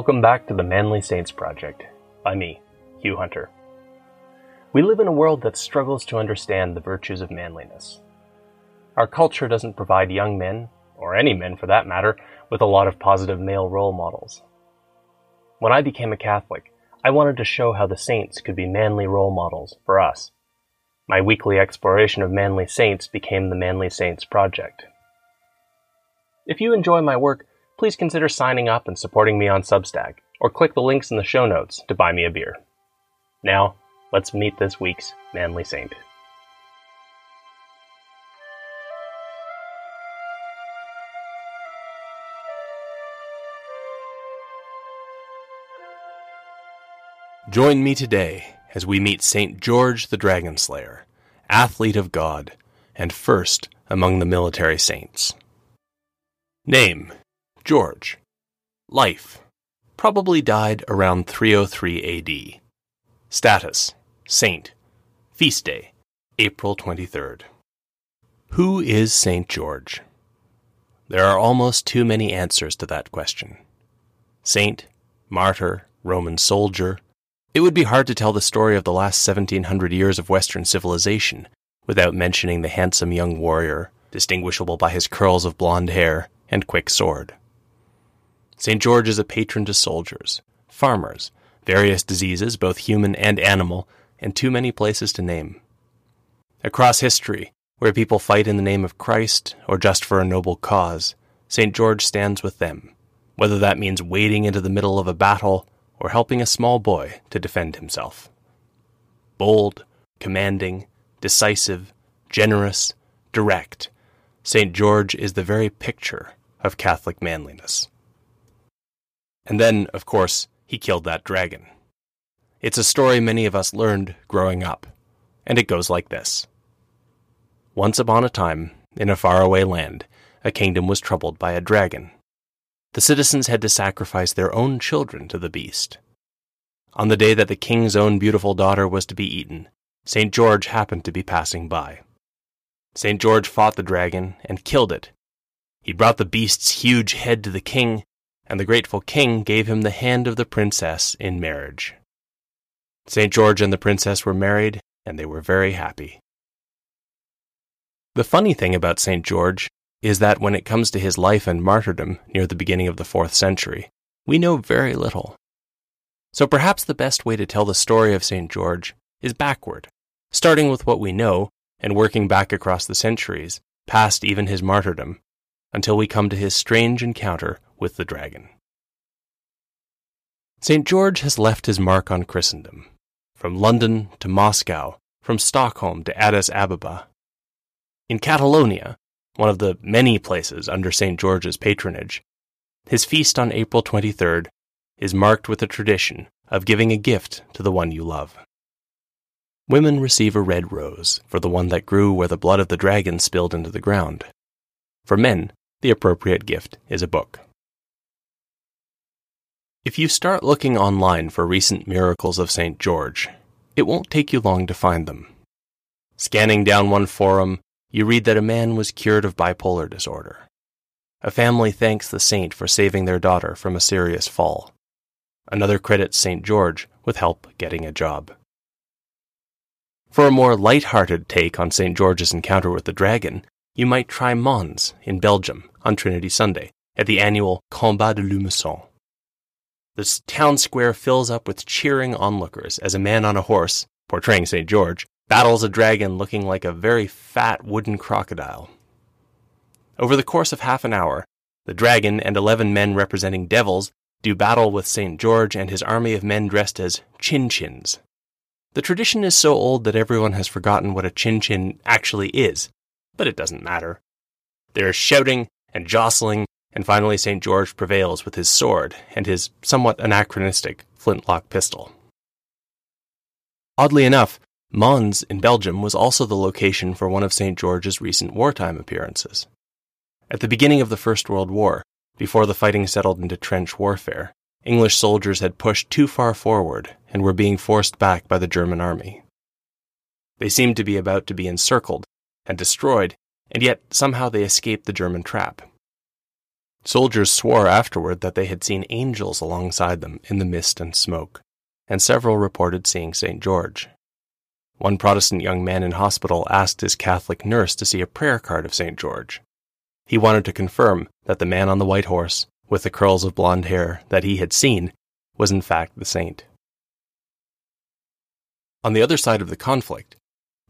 Welcome back to the Manly Saints Project by me, Hugh Hunter. We live in a world that struggles to understand the virtues of manliness. Our culture doesn't provide young men, or any men for that matter, with a lot of positive male role models. When I became a Catholic, I wanted to show how the saints could be manly role models for us. My weekly exploration of manly saints became the Manly Saints Project. If you enjoy my work, please consider signing up and supporting me on Substack, or click the links in the show notes to buy me a beer. Now, let's meet this week's Manly Saint. Join me today as we meet St. George the Dragon Slayer, athlete of God, and first among the military saints. Name George. Life probably died around 303 AD. Status Saint. Feast day April 23rd. Who is St. George? There are almost too many answers to that question. Saint, martyr, Roman soldier, it would be hard to tell the story of the last 1700 years of Western civilization without mentioning the handsome young warrior, distinguishable by his curls of blonde hair and quick sword. St. George is a patron to soldiers, farmers, various diseases, both human and animal, and too many places to name. Across history, where people fight in the name of Christ or just for a noble cause, St. George stands with them, whether that means wading into the middle of a battle or helping a small boy to defend himself. Bold, commanding, decisive, generous, direct, St. George is the very picture of Catholic manliness. And then, of course, he killed that dragon. It's a story many of us learned growing up, and it goes like this Once upon a time, in a faraway land, a kingdom was troubled by a dragon the citizens had to sacrifice their own children to the beast. On the day that the king's own beautiful daughter was to be eaten, St. George happened to be passing by. St. George fought the dragon and killed it. He brought the beast's huge head to the king, and the grateful king gave him the hand of the princess in marriage. St. George and the princess were married, and they were very happy. The funny thing about St. George is that when it comes to his life and martyrdom near the beginning of the fourth century, we know very little. So perhaps the best way to tell the story of St. George is backward, starting with what we know and working back across the centuries, past even his martyrdom, until we come to his strange encounter with the dragon. St. George has left his mark on Christendom, from London to Moscow, from Stockholm to Addis Ababa. In Catalonia, one of the many places under St. George's patronage. His feast on April 23rd is marked with the tradition of giving a gift to the one you love. Women receive a red rose for the one that grew where the blood of the dragon spilled into the ground. For men, the appropriate gift is a book. If you start looking online for recent miracles of St. George, it won't take you long to find them. Scanning down one forum, you read that a man was cured of bipolar disorder. A family thanks the saint for saving their daughter from a serious fall. Another credits St. George with help getting a job. For a more light-hearted take on St. George's encounter with the dragon, you might try Mons in Belgium on Trinity Sunday at the annual Combat de Lumeçon. The town square fills up with cheering onlookers as a man on a horse, portraying St. George, battles a dragon looking like a very fat wooden crocodile. Over the course of half an hour, the dragon and eleven men representing devils do battle with St. George and his army of men dressed as chin chins. The tradition is so old that everyone has forgotten what a chin chin actually is, but it doesn't matter. There is shouting and jostling, and finally St. George prevails with his sword and his somewhat anachronistic flintlock pistol. Oddly enough, Mons in Belgium was also the location for one of St. George's recent wartime appearances. At the beginning of the First World War, before the fighting settled into trench warfare, English soldiers had pushed too far forward and were being forced back by the German army. They seemed to be about to be encircled and destroyed, and yet somehow they escaped the German trap. Soldiers swore afterward that they had seen angels alongside them in the mist and smoke, and several reported seeing St. George. One Protestant young man in hospital asked his Catholic nurse to see a prayer card of St. George. He wanted to confirm that the man on the white horse, with the curls of blonde hair that he had seen, was in fact the saint. On the other side of the conflict,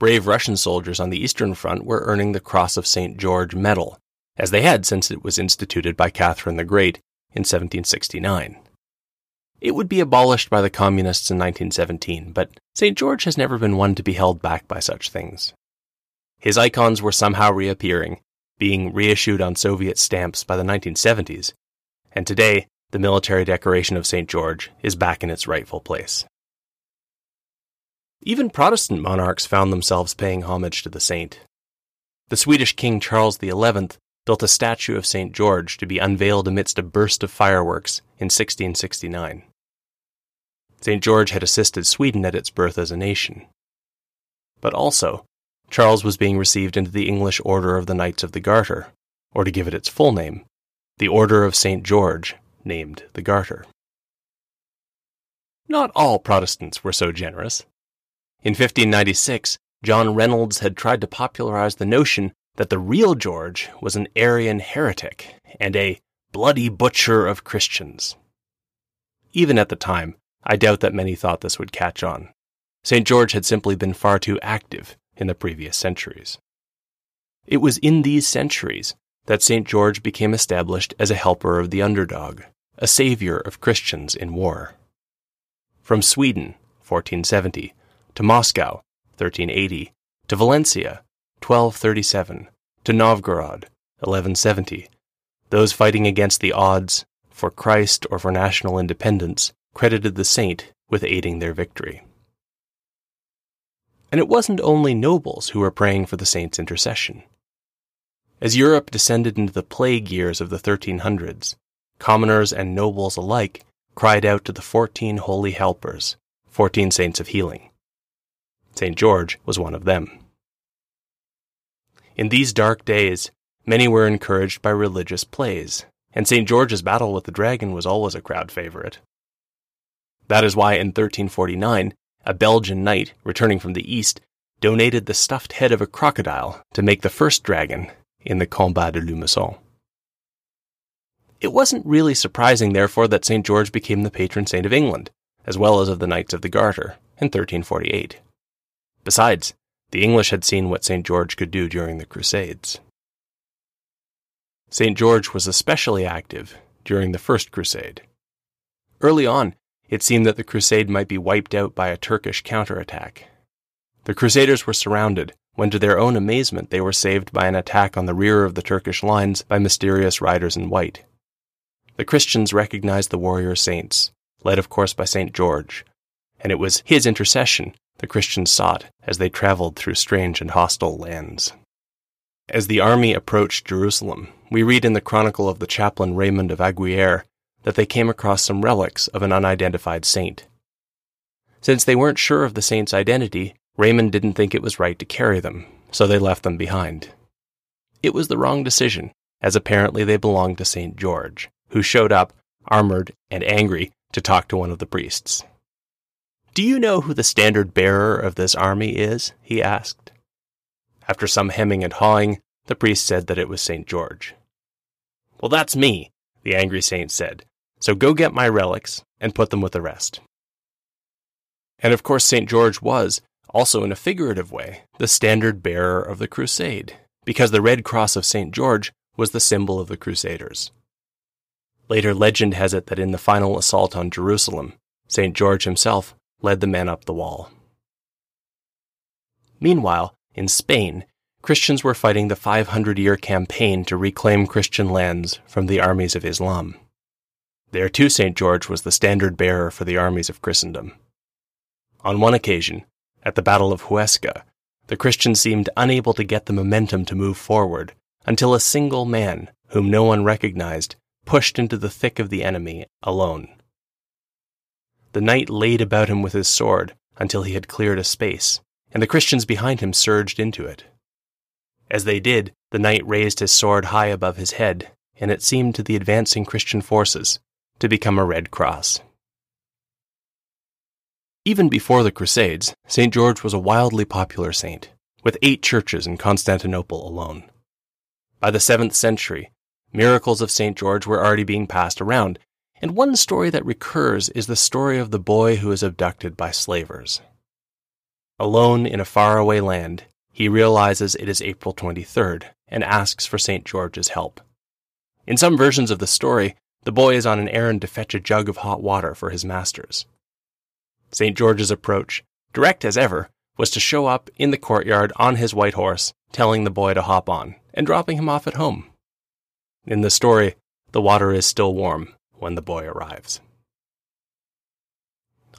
brave Russian soldiers on the Eastern Front were earning the Cross of St. George medal, as they had since it was instituted by Catherine the Great in 1769. It would be abolished by the Communists in 1917, but St. George has never been one to be held back by such things. His icons were somehow reappearing, being reissued on Soviet stamps by the 1970s, and today the military decoration of St. George is back in its rightful place. Even Protestant monarchs found themselves paying homage to the saint. The Swedish King Charles XI built a statue of St. George to be unveiled amidst a burst of fireworks in 1669. St. George had assisted Sweden at its birth as a nation. But also, Charles was being received into the English Order of the Knights of the Garter, or to give it its full name, the Order of St. George, named the Garter. Not all Protestants were so generous. In 1596, John Reynolds had tried to popularize the notion that the real George was an Arian heretic and a bloody butcher of Christians. Even at the time, I doubt that many thought this would catch on. St. George had simply been far too active in the previous centuries. It was in these centuries that St. George became established as a helper of the underdog, a savior of Christians in war. From Sweden, 1470, to Moscow, 1380, to Valencia, 1237, to Novgorod, 1170, those fighting against the odds, for Christ or for national independence, credited the saint with aiding their victory. And it wasn't only nobles who were praying for the saint's intercession. As Europe descended into the plague years of the 1300s, commoners and nobles alike cried out to the fourteen holy helpers, fourteen saints of healing. St. George was one of them. In these dark days, many were encouraged by religious plays, and St. George's battle with the dragon was always a crowd favorite. That is why in 1349, a Belgian knight returning from the east donated the stuffed head of a crocodile to make the first dragon in the Combat de Lumeçon. It wasn't really surprising, therefore, that St. George became the patron saint of England, as well as of the Knights of the Garter, in 1348. Besides, the English had seen what St. George could do during the Crusades. St. George was especially active during the First Crusade. Early on, it seemed that the crusade might be wiped out by a Turkish counterattack. The Crusaders were surrounded when, to their own amazement, they were saved by an attack on the rear of the Turkish lines by mysterious riders in white. The Christians recognized the warrior saints, led of course by St. George, and it was his intercession the Christians sought as they traveled through strange and hostile lands. As the army approached Jerusalem, we read in the chronicle of the chaplain Raymond of Aguilers that they came across some relics of an unidentified saint. Since they weren't sure of the saint's identity, Raymond didn't think it was right to carry them, so they left them behind. It was the wrong decision, as apparently they belonged to St. George, who showed up, armored and angry, to talk to one of the priests. Do you know who the standard bearer of this army is? he asked. After some hemming and hawing, the priest said that it was St. George. Well, that's me, the angry saint said, so go get my relics and put them with the rest. And of course, St. George was, also in a figurative way, the standard bearer of the crusade, because the red cross of St. George was the symbol of the Crusaders. Later legend has it that in the final assault on Jerusalem, St. George himself led the men up the wall. Meanwhile, in Spain, Christians were fighting the 500 year campaign to reclaim Christian lands from the armies of Islam. There too, St. George was the standard bearer for the armies of Christendom. On one occasion, at the Battle of Huesca, the Christians seemed unable to get the momentum to move forward until a single man, whom no one recognized, pushed into the thick of the enemy alone. The knight laid about him with his sword until he had cleared a space, and the Christians behind him surged into it. As they did, the knight raised his sword high above his head and it seemed to the advancing Christian forces to become a Red Cross. Even before the Crusades, St. George was a wildly popular saint, with eight churches in Constantinople alone. By the 7th century, miracles of St. George were already being passed around, and one story that recurs is the story of the boy who is abducted by slavers. Alone in a faraway land, he realizes it is April 23rd and asks for St. George's help. In some versions of the story, the boy is on an errand to fetch a jug of hot water for his masters. St. George's approach, direct as ever, was to show up in the courtyard on his white horse, telling the boy to hop on, and dropping him off at home. In the story, the water is still warm when the boy arrives.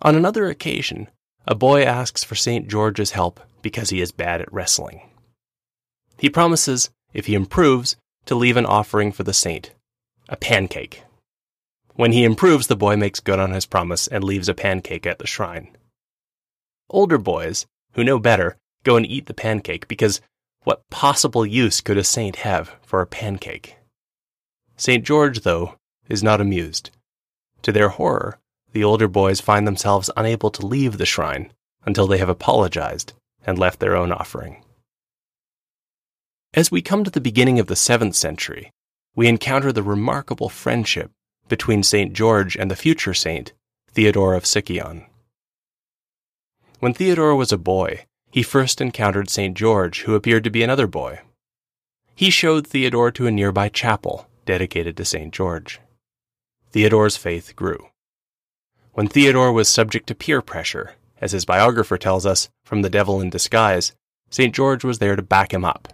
On another occasion, a boy asks for St. George's help because he is bad at wrestling. He promises, if he improves, to leave an offering for the saint a pancake. When he improves, the boy makes good on his promise and leaves a pancake at the shrine. Older boys, who know better, go and eat the pancake because what possible use could a saint have for a pancake? St. George, though, is not amused. To their horror, the older boys find themselves unable to leave the shrine until they have apologized and left their own offering. As we come to the beginning of the 7th century, we encounter the remarkable friendship between St. George and the future saint, Theodore of Sykeon. When Theodore was a boy, he first encountered St. George, who appeared to be another boy. He showed Theodore to a nearby chapel dedicated to St. George. Theodore's faith grew. When Theodore was subject to peer pressure, as his biographer tells us, from the devil in disguise, St. George was there to back him up.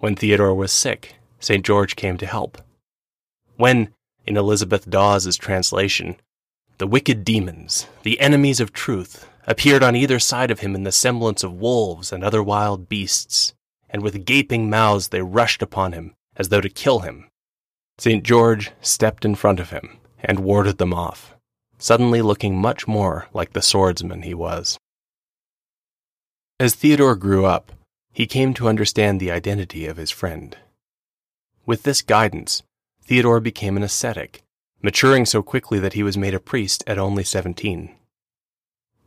When Theodore was sick, St. George came to help. When, in Elizabeth Dawes's translation, the wicked demons, the enemies of truth, appeared on either side of him in the semblance of wolves and other wild beasts, and with gaping mouths they rushed upon him, as though to kill him. St. George stepped in front of him and warded them off suddenly looking much more like the swordsman he was. As Theodore grew up, he came to understand the identity of his friend. With this guidance, Theodore became an ascetic, maturing so quickly that he was made a priest at only 17.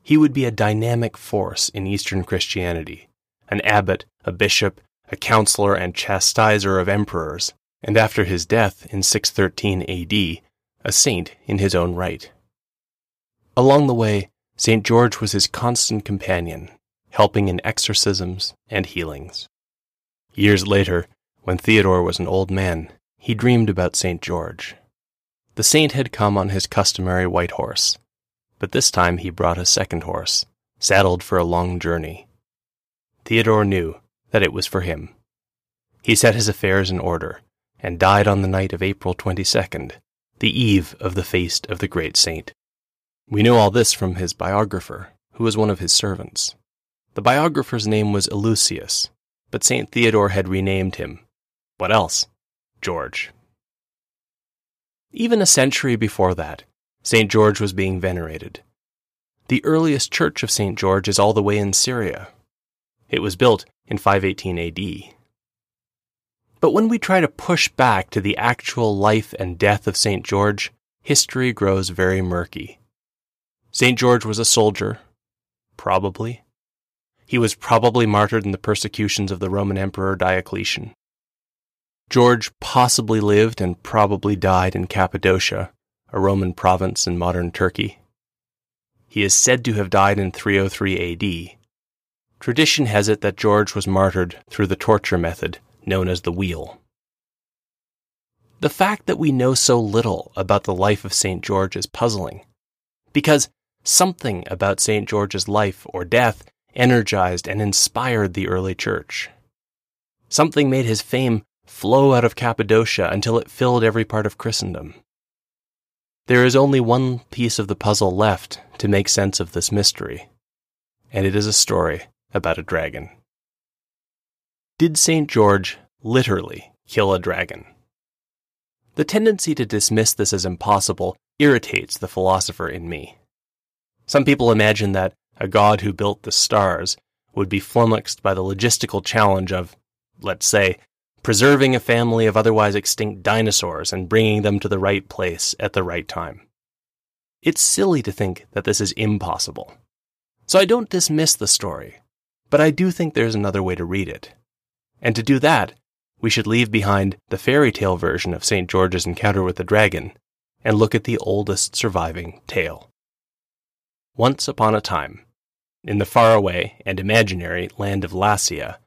He would be a dynamic force in Eastern Christianity, an abbot, a bishop, a counselor, and chastiser of emperors, and after his death in 613 AD, a saint in his own right. Along the way, St. George was his constant companion, helping in exorcisms and healings. Years later, when Theodore was an old man, he dreamed about St. George. The saint had come on his customary white horse, but this time he brought a second horse, saddled for a long journey. Theodore knew that it was for him. He set his affairs in order and died on the night of April 22nd, the eve of the feast of the great saint. We know all this from his biographer, who was one of his servants. The biographer's name was Eleusius, but St. Theodore had renamed him. What else? George. Even a century before that, St. George was being venerated. The earliest church of St. George is all the way in Syria. It was built in 518 AD. But when we try to push back to the actual life and death of St. George, history grows very murky. St. George was a soldier. Probably. He was probably martyred in the persecutions of the Roman Emperor Diocletian. George possibly lived and probably died in Cappadocia, a Roman province in modern Turkey. He is said to have died in 303 AD. Tradition has it that George was martyred through the torture method known as the wheel. The fact that we know so little about the life of St. George is puzzling, because Something about St. George's life or death energized and inspired the early church. Something made his fame flow out of Cappadocia until it filled every part of Christendom. There is only one piece of the puzzle left to make sense of this mystery, and it is a story about a dragon. Did St. George literally kill a dragon? The tendency to dismiss this as impossible irritates the philosopher in me. Some people imagine that a god who built the stars would be flummoxed by the logistical challenge of, let's say, preserving a family of otherwise extinct dinosaurs and bringing them to the right place at the right time. It's silly to think that this is impossible. So I don't dismiss the story, but I do think there's another way to read it. And to do that, we should leave behind the fairy tale version of St. George's encounter with the dragon and look at the oldest surviving tale. Once upon a time, in the faraway and imaginary land of Lassia,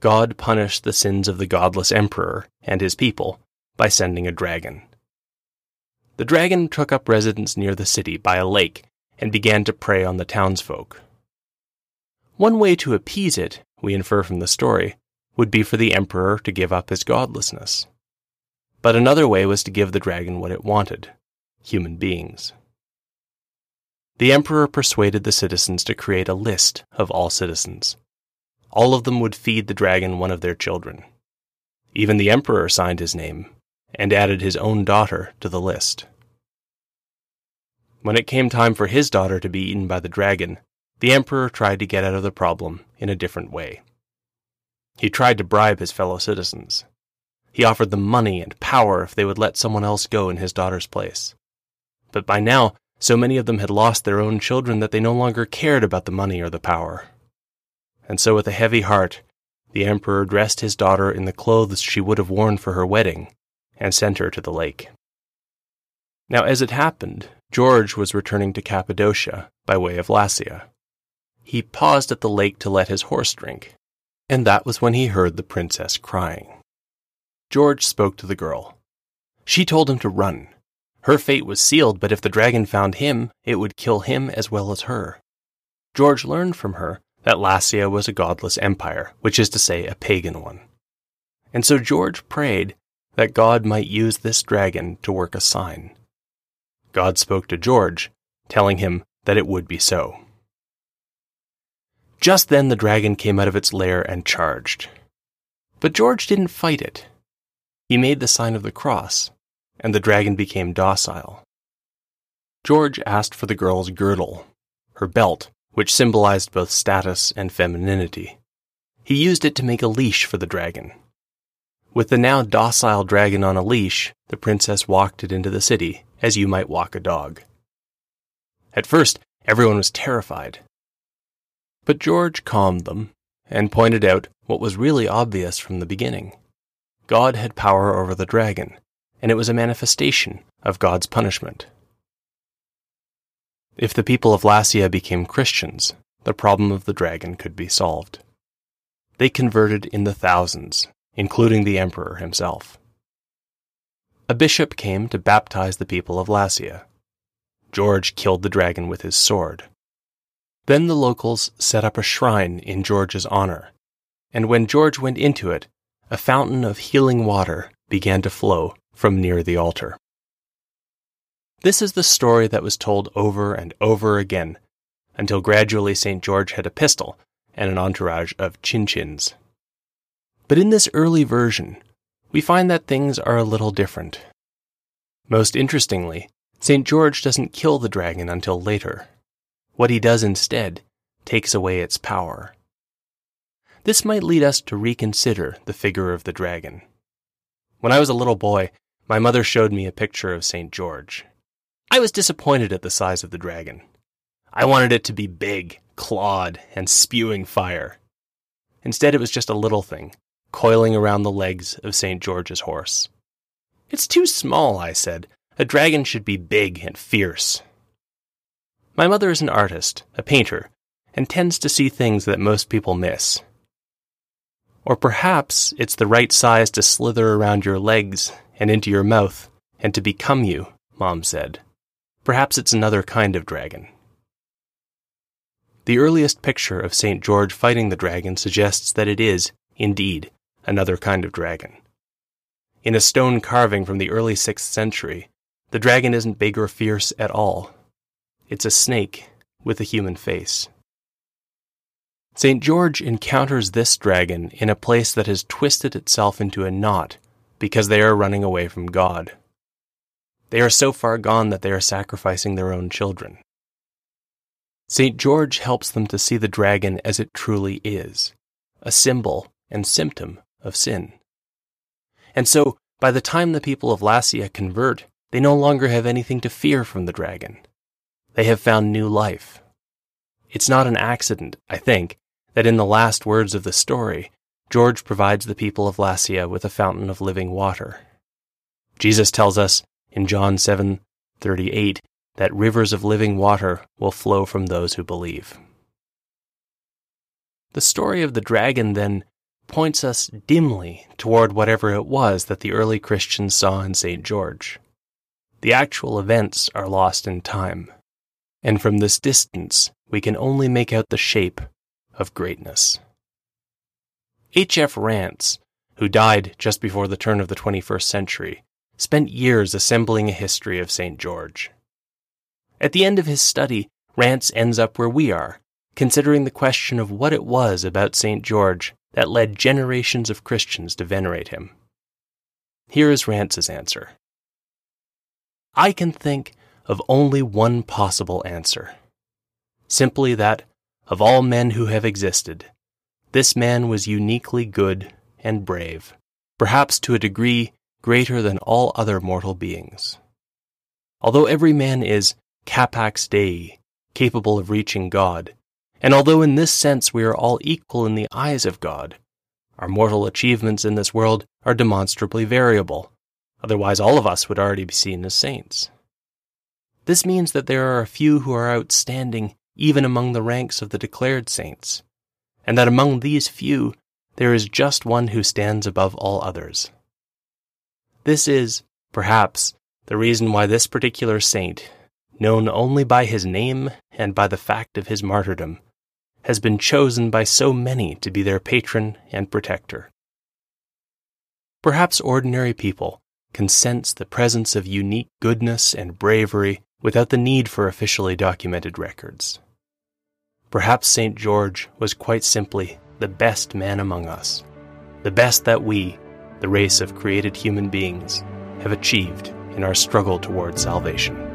God punished the sins of the godless emperor and his people by sending a dragon. The dragon took up residence near the city by a lake and began to prey on the townsfolk. One way to appease it, we infer from the story, would be for the emperor to give up his godlessness. But another way was to give the dragon what it wanted human beings. The emperor persuaded the citizens to create a list of all citizens. All of them would feed the dragon one of their children. Even the emperor signed his name and added his own daughter to the list. When it came time for his daughter to be eaten by the dragon, the emperor tried to get out of the problem in a different way. He tried to bribe his fellow citizens. He offered them money and power if they would let someone else go in his daughter's place. But by now, so many of them had lost their own children that they no longer cared about the money or the power. And so, with a heavy heart, the emperor dressed his daughter in the clothes she would have worn for her wedding and sent her to the lake. Now, as it happened, George was returning to Cappadocia by way of Lassia. He paused at the lake to let his horse drink, and that was when he heard the princess crying. George spoke to the girl. She told him to run. Her fate was sealed, but if the dragon found him, it would kill him as well as her. George learned from her that Lassia was a godless empire, which is to say, a pagan one. And so George prayed that God might use this dragon to work a sign. God spoke to George, telling him that it would be so. Just then the dragon came out of its lair and charged. But George didn't fight it. He made the sign of the cross, and the dragon became docile. George asked for the girl's girdle, her belt, which symbolized both status and femininity. He used it to make a leash for the dragon. With the now docile dragon on a leash, the princess walked it into the city, as you might walk a dog. At first, everyone was terrified. But George calmed them and pointed out what was really obvious from the beginning. God had power over the dragon, and it was a manifestation of God's punishment. If the people of Lassia became Christians, the problem of the dragon could be solved. They converted in the thousands, including the emperor himself. A bishop came to baptize the people of Lassia. George killed the dragon with his sword. Then the locals set up a shrine in George's honor, and when George went into it, a fountain of healing water began to flow from near the altar. This is the story that was told over and over again, until gradually St. George had a pistol and an entourage of chin-chins. But in this early version, we find that things are a little different. Most interestingly, St. George doesn't kill the dragon until later. What he does instead takes away its power. This might lead us to reconsider the figure of the dragon. When I was a little boy, my mother showed me a picture of St. George. I was disappointed at the size of the dragon. I wanted it to be big, clawed, and spewing fire. Instead, it was just a little thing, coiling around the legs of St. George's horse. It's too small, I said. A dragon should be big and fierce. My mother is an artist, a painter, and tends to see things that most people miss. Or perhaps it's the right size to slither around your legs and into your mouth and to become you, Mom said. Perhaps it's another kind of dragon. The earliest picture of St. George fighting the dragon suggests that it is, indeed, another kind of dragon. In a stone carving from the early 6th century, the dragon isn't big or fierce at all. It's a snake with a human face. St. George encounters this dragon in a place that has twisted itself into a knot because they are running away from God. They are so far gone that they are sacrificing their own children. St. George helps them to see the dragon as it truly is a symbol and symptom of sin. And so, by the time the people of Lassia convert, they no longer have anything to fear from the dragon. They have found new life. It's not an accident, I think, that in the last words of the story, George provides the people of Lassia with a fountain of living water. Jesus tells us in John 7:38 that rivers of living water will flow from those who believe. The story of the dragon then points us dimly toward whatever it was that the early Christians saw in St. George. The actual events are lost in time, and from this distance we can only make out the shape of greatness. H. F. Rance, who died just before the turn of the 21st century, spent years assembling a history of St. George. At the end of his study, Rance ends up where we are, considering the question of what it was about St. George that led generations of Christians to venerate him. Here is Rance's answer I can think of only one possible answer simply that, of all men who have existed, this man was uniquely good and brave, perhaps to a degree greater than all other mortal beings. Although every man is capax Dei, capable of reaching God, and although in this sense we are all equal in the eyes of God, our mortal achievements in this world are demonstrably variable, otherwise all of us would already be seen as saints. This means that there are a few who are outstanding even among the ranks of the declared saints, and that among these few there is just one who stands above all others. This is, perhaps, the reason why this particular saint, known only by his name and by the fact of his martyrdom, has been chosen by so many to be their patron and protector. Perhaps ordinary people can sense the presence of unique goodness and bravery without the need for officially documented records. Perhaps St. George was quite simply the best man among us, the best that we, the race of created human beings, have achieved in our struggle toward salvation.